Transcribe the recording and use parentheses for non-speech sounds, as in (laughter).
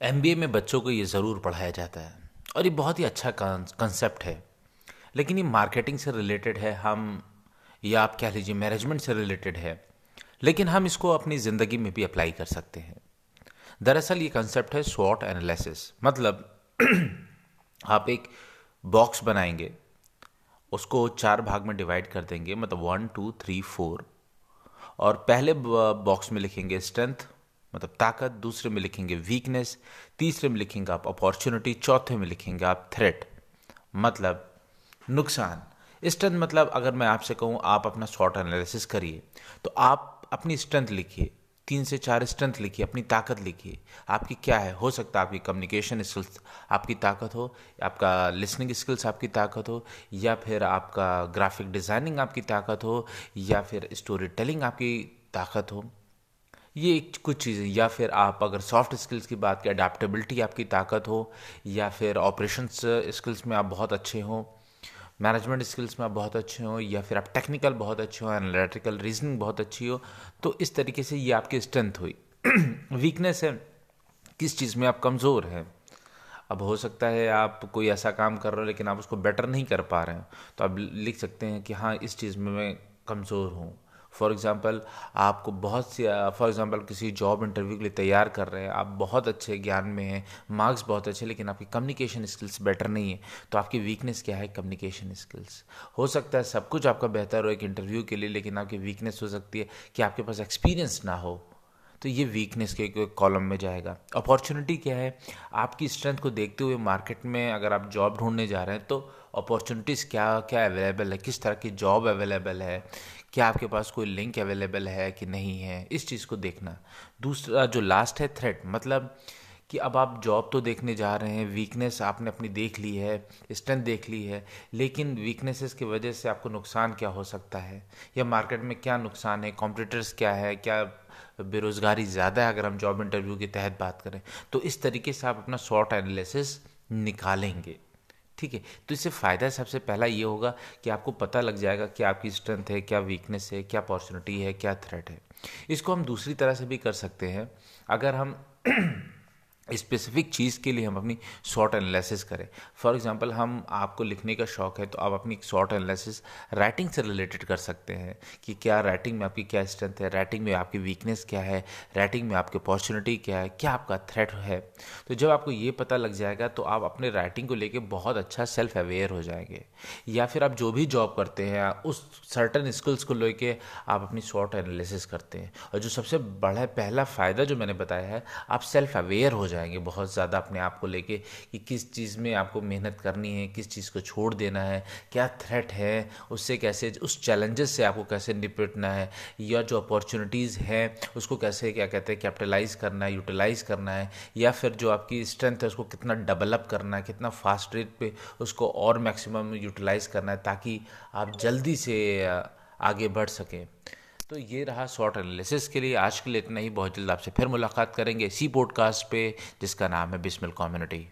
MBA में बच्चों को ये ज़रूर पढ़ाया जाता है। और ये बहुत ही अच्छा कंसेप्ट है। लेकिन ये मार्केटिंग से रिलेटेड है, हम, या आप कह लीजिए मैनेजमेंट से रिलेटेड है। लेकिन हम इसको अपनी ज़िंदगी में भी अप्लाई कर सकते हैं। दरअसल ये कंसेप्ट है स्वॉट एनालिसिस मतलब (clears throat) आप एक बॉक्स बनाएँगे, उसको चार भाग में डिवाइड कर देंगे मतलब वन टू थ्री फोर और पहले बॉक्स में लिखेंगे स्ट्रेंथ मतलब ताकत, दूसरे में लिखेंगे वीकनेस तीसरे में लिखेंगे आप अपॉर्चुनिटी चौथे में लिखेंगे आप थ्रेट मतलब नुकसान। स्ट्रेंथ मतलब अगर मैं आपसे कहूँ, आप अपना शॉर्ट एनालिसिस करिए तो आप अपनी स्ट्रेंथ लिखिए, तीन से चार स्ट्रेंथ लिखिए, अपनी ताकत लिखिए। आपकी क्या है? हो सकता है आपकी कम्युनिकेशन स्किल्स आपकी ताकत हो, आपका लिसनिंग स्किल्स आपकी ताकत हो, या फिर आपका ग्राफिक डिज़ाइनिंग आपकी ताकत हो, या फिर स्टोरी टेलिंग आपकी ताकत हो। ये एक कुछ चीज़ें, या फिर आप अगर सॉफ्ट स्किल्स की बात करें अडेप्टेबिलिटी आपकी ताकत हो, या फिर ऑपरेशन स्किल्स में आप बहुत अच्छे हों मैनेजमेंट स्किल्स में आप बहुत अच्छे हो, या फिर आप टेक्निकल बहुत अच्छे हो एनालिटिकल रीजनिंग बहुत अच्छी हो तो इस तरीके से ये आपकी स्ट्रेंथ हुई। (clears throat) वीकनेस है, किस चीज़ में आप कमज़ोर हैं? अब हो सकता है आप कोई ऐसा काम कर रहे हो, लेकिन आप उसको बेटर नहीं कर पा रहे हो। तो आप लिख सकते हैं कि हाँ इस चीज़ में मैं कमज़ोर हूँ। फॉर एग्ज़ाम्पल आपको बहुत सी फॉर एग्ज़ाम्पल किसी जॉब इंटरव्यू के लिए तैयार कर रहे हैं, आप बहुत अच्छे ज्ञान में हैं मार्क्स बहुत अच्छे, लेकिन आपकी कम्युनिकेशन स्किल्स बेटर नहीं है तो आपकी वीकनेस क्या है? कम्युनिकेशन स्किल्स हो सकता है सब कुछ आपका बेहतर हो एक इंटरव्यू के लिए, लेकिन आपकी वीकनेस हो सकती है कि आपके पास एक्सपीरियंस ना हो। तो ये वीकनेस के कॉलम में जाएगा। अपॉर्चुनिटी क्या है? आपकी स्ट्रेंथ को देखते हुए मार्केट में अगर आप जॉब ढूँढने जा रहे हैं तो अपॉर्चुनिटीज़ क्या क्या अवेलेबल है? किस तरह की जॉब अवेलेबल है? क्या आपके पास कोई लिंक अवेलेबल है कि नहीं है? इस चीज़ को देखना। दूसरा जो लास्ट है थ्रेट मतलब कि अब आप जॉब तो देखने जा रहे हैं वीकनेस आपने अपनी देख ली है स्ट्रेंथ देख ली है, लेकिन वीकनेसेस की वजह से आपको नुकसान क्या हो सकता है? या मार्केट में क्या नुकसान है? कॉम्पिटिटर्स क्या है? क्या बेरोज़गारी ज़्यादा है अगर हम जॉब इंटरव्यू के तहत बात करें? तो इस तरीके से आप अपना शॉर्ट एनालिसिस निकालेंगे। ठीक है? तो इससे फ़ायदा सबसे पहला ये होगा कि आपको पता लग जाएगा कि आपकी स्ट्रेंथ है, क्या वीकनेस है, क्या अपॉर्चुनिटी है, क्या थ्रेट है। इसको हम दूसरी तरह से भी कर सकते हैं। अगर हम स्पेसिफिक चीज़ के लिए हम अपनी शॉर्ट एनालिसिस करें। फॉर एग्जांपल, हम आपको लिखने का शौक़ है तो आप अपनी शॉर्ट एनालिसिस राइटिंग से रिलेटेड कर सकते हैं कि क्या राइटिंग में आपकी क्या स्ट्रेंथ है, राइटिंग में आपकी वीकनेस क्या है, राइटिंग में आपकी अपॉर्चुनिटी क्या है, क्या आपका थ्रेट है। तो जब आपको ये पता लग जाएगा तो आप अपने राइटिंग को लेकर बहुत अच्छा सेल्फ अवेयर हो जाएँगे। या फिर आप जो भी जॉब करते हैं, उस सर्टन स्किल्स को लेके आप अपनी शॉर्ट एनालिसिस करते हैं। और जो सबसे बड़ा, पहला फ़ायदा जो मैंने बताया है, आप सेल्फ अवेयर हो जाएँगे, बहुत ज़्यादा अपने आप को लेके कि किस चीज़ में आपको मेहनत करनी है, किस चीज़ को छोड़ देना है, क्या थ्रेट है, उससे कैसे, उस चैलेंजेस से आपको कैसे निपटना है, या जो अपॉर्चुनिटीज़ हैं, उसको कैसे, क्या कहते हैं कैपिटलाइज करना है यूटिलाइज़ करना है, या फिर जो आपकी स्ट्रेंथ है, उसको कितना डेवलप करना है, कितना फास्ट रेट पे उसको और मैक्सिमम यूटिलाइज़ करना है, ताकि आप जल्दी से आगे बढ़ सकें। तो ये रहा शॉर्ट एनालिसिस के लिए। आज के लिए इतना ही। बहुत जल्द आपसे फिर मुलाकात करेंगे इसी पॉडकास्ट पे, जिसका नाम है बिस्मिल कम्युनिटी